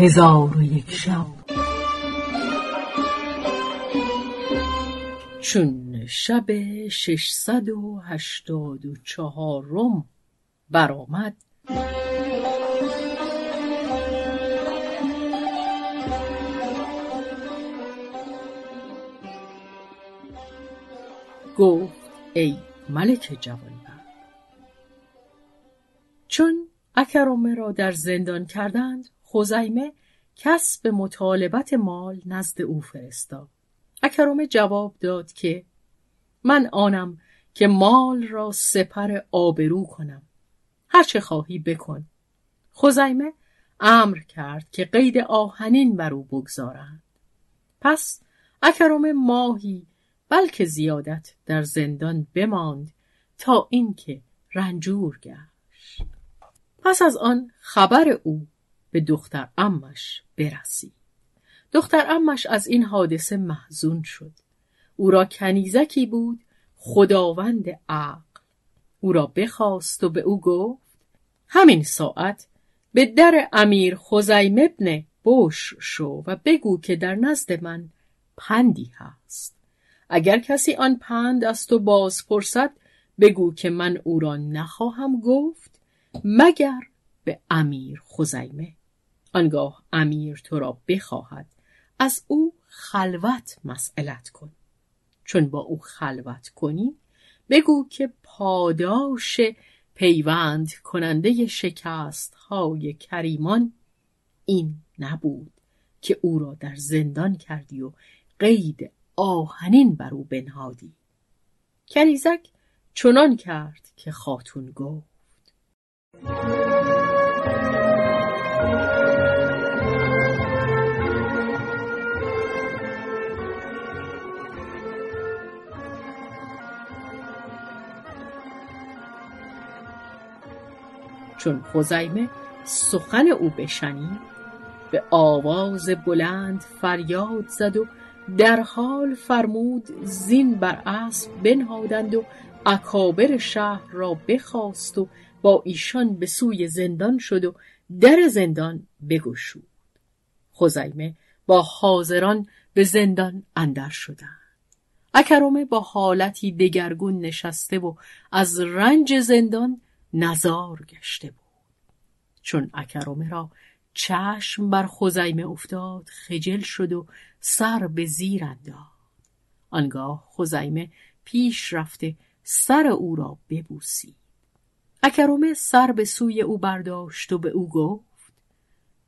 هزار و یک شب. چون شب ششصد و هشتاد و برآمد گفت ای ملک جوانبخت چون اکرمه را در زندان کردند خزیمه کس به مطالبت مال نزد او فرستاد. اکرمه جواب داد که من آنم که مال را سپر آبرو کنم. هرچه خواهی بکن. خزیمه امر کرد که قید آهنین بر او بگذارند. پس اکرمه ماهی بلکه زیادت در زندان بماند تا اینکه رنجور گشت. پس از آن خبر او به دختر امش برسید دختر امش از این حادثه محزون شد. او را کنیزکی بود خداوند عقل. او را بخواست و به او گفت همین ساعت به در امیر خزیم ابن بش شو و بگو که در نزد من پندی هست. اگر کسی آن پند از تو باز پرسد بگو که من او را نخواهم گفت مگر به امیر خزیمه. آنگاه امیر تو را بخواهد از او خلوت مسئلت کن. چون با او خلوت کنی بگو که پاداش پیوند کننده شکست های کریمان این نبود که او را در زندان کردی و قید آهنین بر او بنهادی. کنیزک چنان کرد که خاتون گفت. چون خزیمه سخن او بشنید به آواز بلند فریاد زد و در حال فرمود زین بر اسب بنهادند و اکابر شهر را بخواست و با ایشان به سوی زندان شد و در زندان بگشود. خزیمه با حاضران به زندان اندر شدند. اکرمه با حالتی دگرگون نشسته و از رنج زندان نزار گشته بود. چون اکرمه را چشم بر خزیمه افتاد خجل شد و سر به زیر انداخت. آنگاه خزیمه پیش رفته سر او را ببوسید. اکرمه سر به سوی او برداشت و به او گفت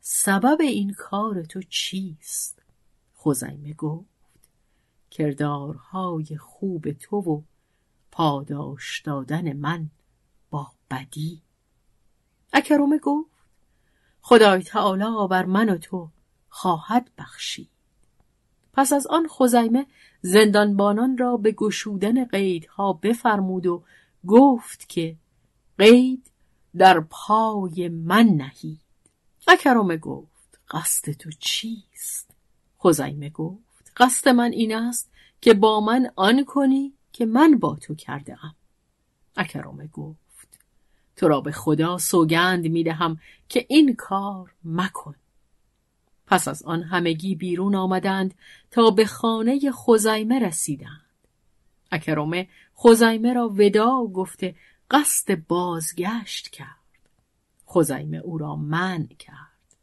سبب این کار تو چیست؟ خزیمه گفت کردارهای خوب تو و پاداش دادن من با بدی. اکرمه گفت خدای تعالی بر من و تو خواهد بخشید. پس از آن خزیمه زندانبانان را به گشودن قیدها بفرمود و گفت که قید در پای من نهید اکرمه گفت قصد تو چیست؟ خزیمه گفت قصد من این است که با من آن کنی که من با تو کرده ام. اکرمه گفت تو را به خدا سوگند می دهم که این کار مکن. پس از آن همگی بیرون آمدند تا به خانه خزیمه رسیدند. اکرمه خزیمه را ودا گفته قصد بازگشت کرد. خزیمه او را منع کرد.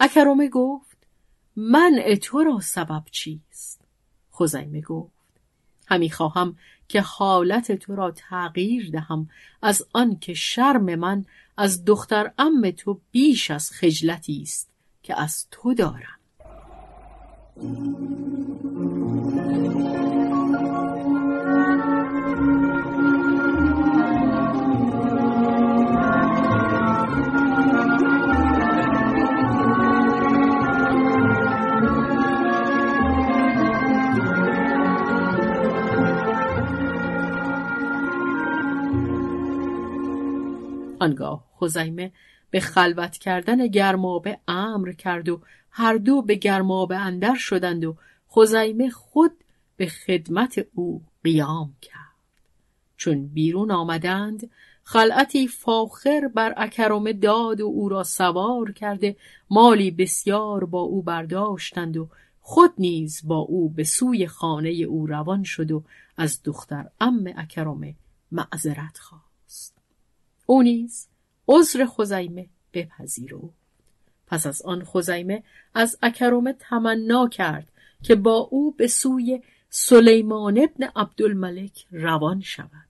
اکرمه گفت منع تو را سبب چیست؟ خزیمه گفت همی خواهم که حالت تو را تغییر دهم از آن که شرم من از دختر ام تو بیش از خجلتی است که از تو دارم. آنگاه خزیمه به خلوت کردن گرمابه امر کرد و هر دو به گرمابه اندر شدند و خزیمه خود به خدمت او قیام کرد. چون بیرون آمدند خلعتی فاخر بر اکرمه داد و او را سوار کرده مالی بسیار با او برداشتند و خود نیز با او به سوی خانه او روان شد و از دختر ام اکرمه معذرت خواست. او نیز عذر خزیمه بپذیرفت پس از آن خزیمه از اکرمه تمنا کرد که با او به سوی سلیمان ابن عبدالملک روان شود.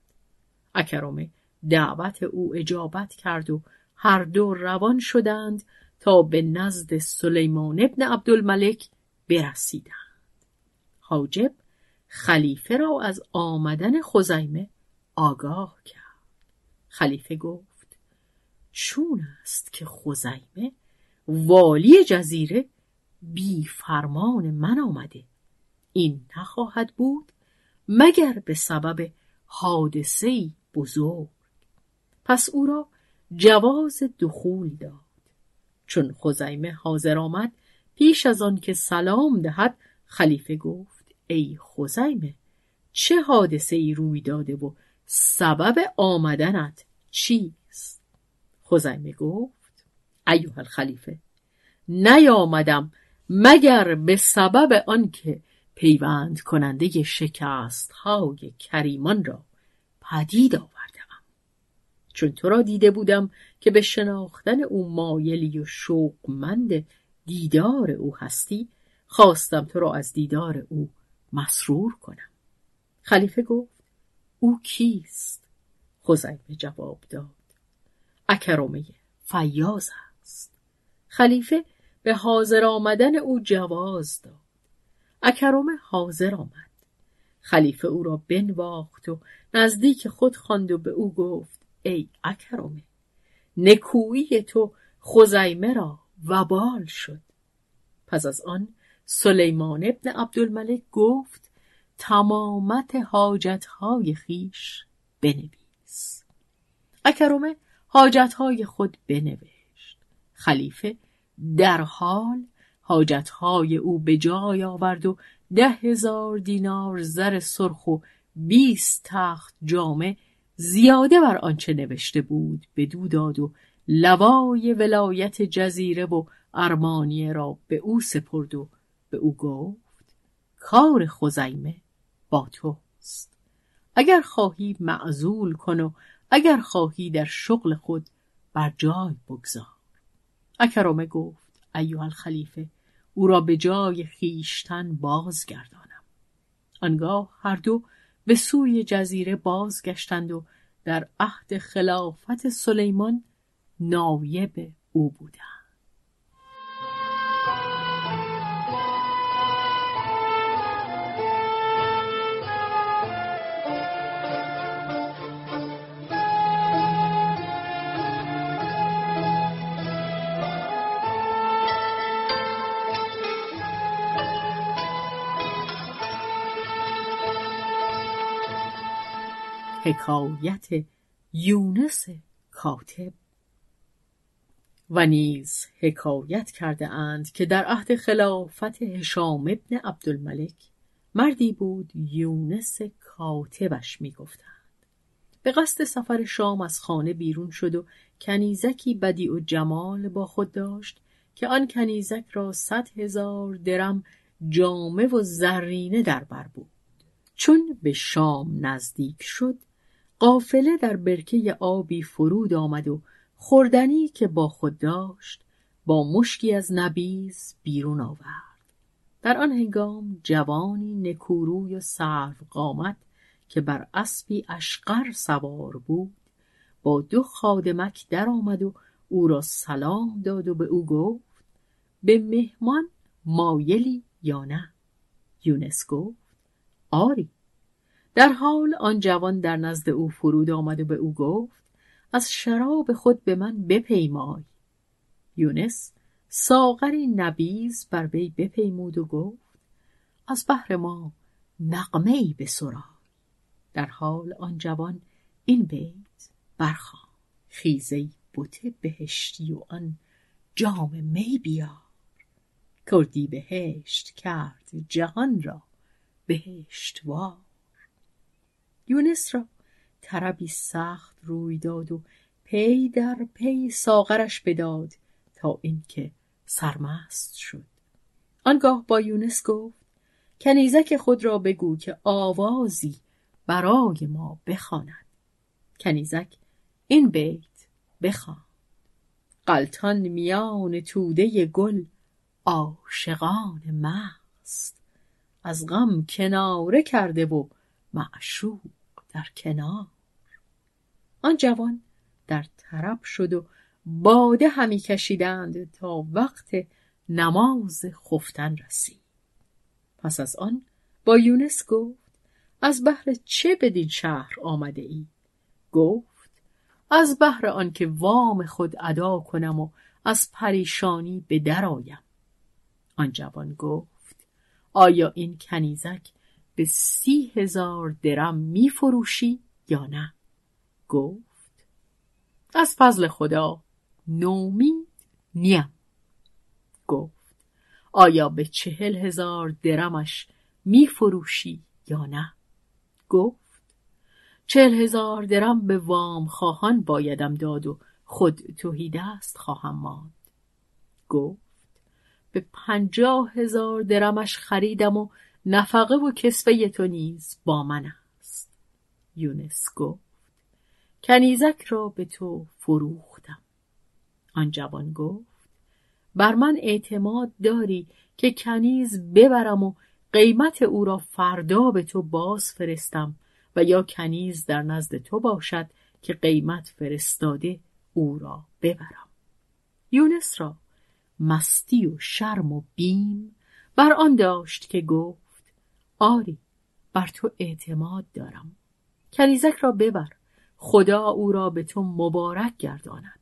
اکرمه دعوت او اجابت کرد و هر دو روان شدند تا به نزد سلیمان ابن عبدالملک برسیدند. حاجب خلیفه را از آمدن خزیمه آگاه کرد. خلیفه گفت چون است که خزیمه والی جزیره بی فرمان من آمده. این نخواهد بود مگر به سبب حادثه بزرگ. پس او را جواز دخول داد. چون خزیمه حاضر آمد پیش از آن که سلام دهد خلیفه گفت ای خزیمه چه حادثه ای روی داده و سبب آمدنت چیست؟ خزیمه گفت ایوه الخلیفه نیامدم مگر به سبب آنکه پیوند کننده شکست های کریمان را پدید آوردم. چون تو را دیده بودم که به شناختن او مایلی و شوقمند دیدار او هستی خواستم تو را از دیدار او مسرور کنم. خلیفه گفت او کیست؟ خزیمه جواب داد. اکرمه فیاض است. خلیفه به حاضر آمدن او جواز داد. اکرمه حاضر آمد. خلیفه او را بنواخت و نزدیک خود خواند و به او گفت ای اکرمه نکویی تو خزیمه را وبال شد. پس از آن سلیمان ابن عبدالملک گفت تمامت حاجتهای خیش بنویس. اکرمه حاجتهای خود بنوشت. خلیفه در حال حاجتهای او به جای آورد و ده هزار دینار زر سرخ و بیست تخت جامه زیاده بر آنچه نوشته بود بدو داد و لوای ولایت جزیره و ارمانیه را به او سپرد و به او گفت کار خزیمه با توست. اگر خواهی معزول کن و اگر خواهی در شغل خود بر جای بگذار. اکرامه گفت ایوه الخلیفه او را به جای خیشتن بازگردانم. آنگاه هر دو به سوی جزیره بازگشتند و در عهد خلافت سلیمان نایب او بودند. حکایت یونس کاتب. و نیز حکایت کرده اند که در عهد خلافت هشام ابن عبدالملک مردی بود یونس کاتبش می‌گفتند. به قصد سفر شام از خانه بیرون شد و کنیزکی بدی و جمال با خود داشت که آن کنیزک را صد هزار درم جامه و زرینه در بر بود. چون به شام نزدیک شد قافله در برکه آبی فرود آمد و خوردنی که با خود داشت با مشکی از نبیز بیرون آورد. در آن هنگام جوانی نکوروی و قامت که بر اسبی اشقر سوار بود با دو خادمک در آمد و او را سلام داد و به او گفت به مهمان مایلی یا نه؟ یونس گفت آری. در حال آن جوان در نزد او فرود آمد و به او گفت از شراب خود به من بپیمای. یونس ساغری نبیز بر وی بپیمود و گفت از بحر ما نقمه ای بسرای در حال آن جوان این بیت برخوان خیزه بوته بهشتی و آن جام می بیار. کردی بهشت کرد جهان را بهشت وار یونس را. طربی سخت روی داد و پی در پی ساغرش بداد تا اینکه سرمست شد. آنگاه با یونس گفت کنیزک خود را بگو که آوازی برای ما بخواند. کنیزک این بیت بخوان. قلتان میان توده گل عاشقان مست. از غم کناره کرده و معشوق در کنار. آن جوان در طرب شد و باده همی کشیدند تا وقت نماز خفتن رسید. پس از آن با یونس گفت از بهر چه بدین شهر آمده ای؟ گفت از بهر آنکه وام خود ادا کنم و از پریشانی به درآیم آن جوان گفت آیا این کنیزک به سی هزار درم می یا نه؟ گفت از فضل خدا نومید نیم گفت آیا به چهل هزار درمش می فروشی یا نه؟ گفت چهل هزار درم به وام خواهان بایدم داد و خود توهی دست خواهم ماند گفت به پنجاه هزار درمش خریدم و نفقه و کسفه تو نیز با من است. یونس گفت کنیزک را به تو فروختم. آن جوان گفت بر من اعتماد داری که کنیز ببرم و قیمت او را فردا به تو باز فرستم و یا کنیز در نزد تو باشد که قیمت فرستاده او را ببرم. یونس را مستی و شرم و بیم بر آن داشت که گفت آری بر تو اعتماد دارم. کنیزک را ببر خدا او را به تو مبارک گرداند.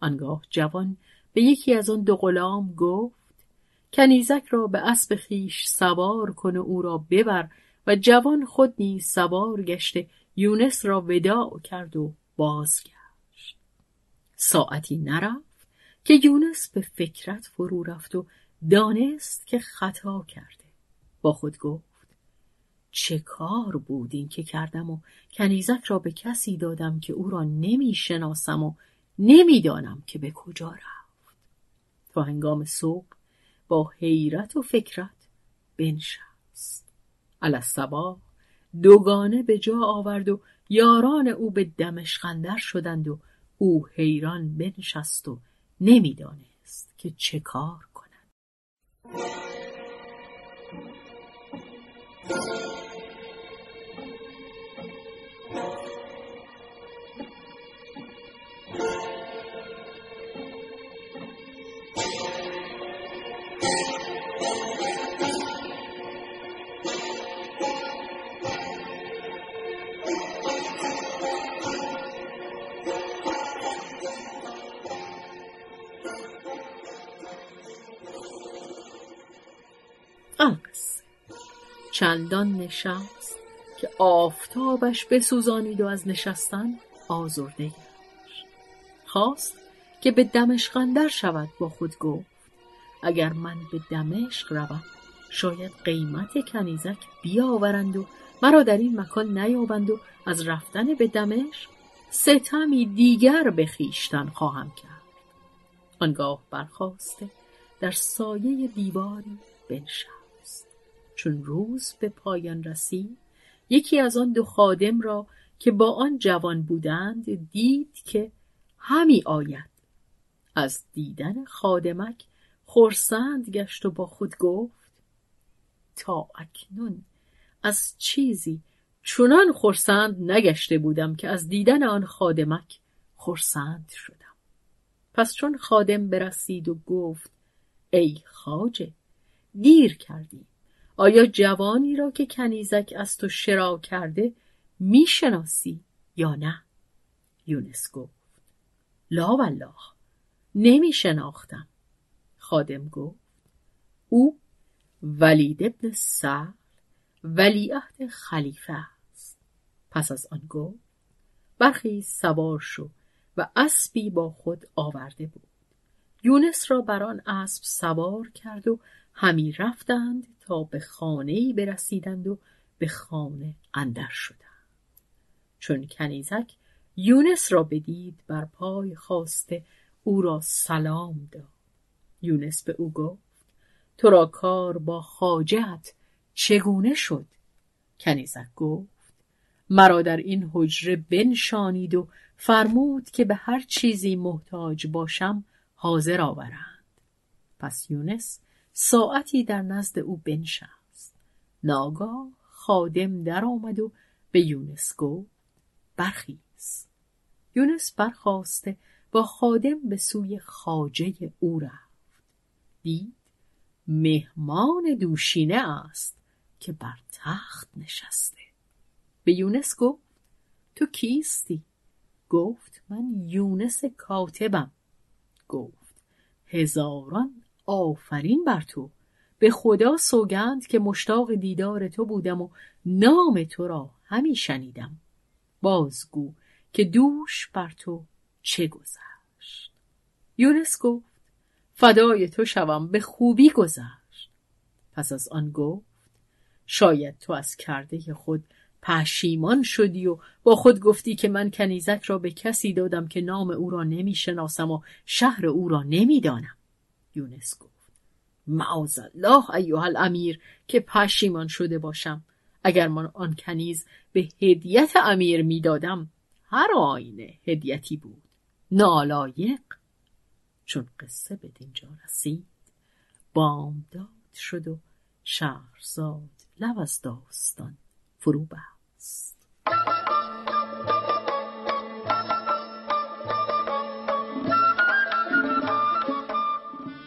آنگاه جوان به یکی از آن دو غلام گفت کنیزک را به اسب خیش سوار کن و او را ببر و جوان خود نیز سوار گشته یونس را وداع کرد و بازگشت. ساعتی نرفت که یونس به فکرت فرو رفت و دانست که خطا کرده. با خود گفت چه کار بود این که کردم و کنیزک را به کسی دادم که او را نمی شناسم و نمی‌دانم که به کجا رفت. تا هنگام صبح با حیرت و فکرت بنشست. الصبا دوگانه به جا آورد و یاران او به دمشقندر شدند و او حیران بنشست و نمی‌دانست که چه کار کند. چندان نشست که آفتابش بسوزانید و از نشستن آزرده گشت خواست که به دمشق شود با خود گفت اگر من به دمشق روم شاید قیمت کنیزک بیاورند و مرا در این مکان نیابند و از رفتن به دمشق ستمی دیگر به خویشتن خواهم کرد. آنگاه برخواسته در سایه دیواری بنشست. چون روز به پایان رسید یکی از آن دو خادم را که با آن جوان بودند دید که همی آید. از دیدن خادمک خورسند گشت و با خود گفت تا اکنون از چیزی چنان خورسند نگشته بودم که از دیدن آن خادمک خورسند شدم. پس چون خادم برسید و گفت ای خاجه دیر کردی. آیا جوانی را که کنیزک از تو شرا کرده می‌شناسی یا نه؟ یونس گفت. لا والله نمی شناختم خادم گفت. او ولید ابن سهل ولیعهد خلیفه است. پس از آن گفت برخی سوار شو و اسبی با خود آورده بود. یونس را بر آن اسب سوار کرد و همی رفتند تا به خانه برسیدند و به خانه اندر شدند. چون کنیزک یونس را بدید بر پای خواسته او را سلام داد. یونس به او گفت تو را کار با خاجت چگونه شد؟ کنیزک گفت مرا در این حجره بنشانید و فرمود که به هر چیزی محتاج باشم حاضر آورند. پس یونس ساعتی در نزد او بنشست. ناگاه خادم در آمد و به یونس گفت برخیز. یونس برخواسته با خادم به سوی خاجه او رفت. دید مهمان دوشینه است که بر تخت نشسته. به یونس گفت تو کیستی؟ گفت من یونس کاتبم. گفت هزاران آفرین بر تو. به خدا سوگند که مشتاق دیدار تو بودم و نام تو را همی شنیدم. بازگو که دوش بر تو چه گذشت. یونس گفت فدای تو شوم به خوبی گذشت. پس از آن گفت شاید تو از کرده خود پشیمان شدی و با خود گفتی که من کنیزک را به کسی دادم که نام او را نمی‌شناسم و شهر او را نمی‌دانم یونس گفت. معاذ الله ایها الامیر که پشیمان شده باشم. اگر من آن کنیز به هدیت امیر می‌دادم هر آینه هدیتی بود. نالایق. چون قصه به دینجا رسید بامداد شد و شهرزاد لب از داستان فرو بست.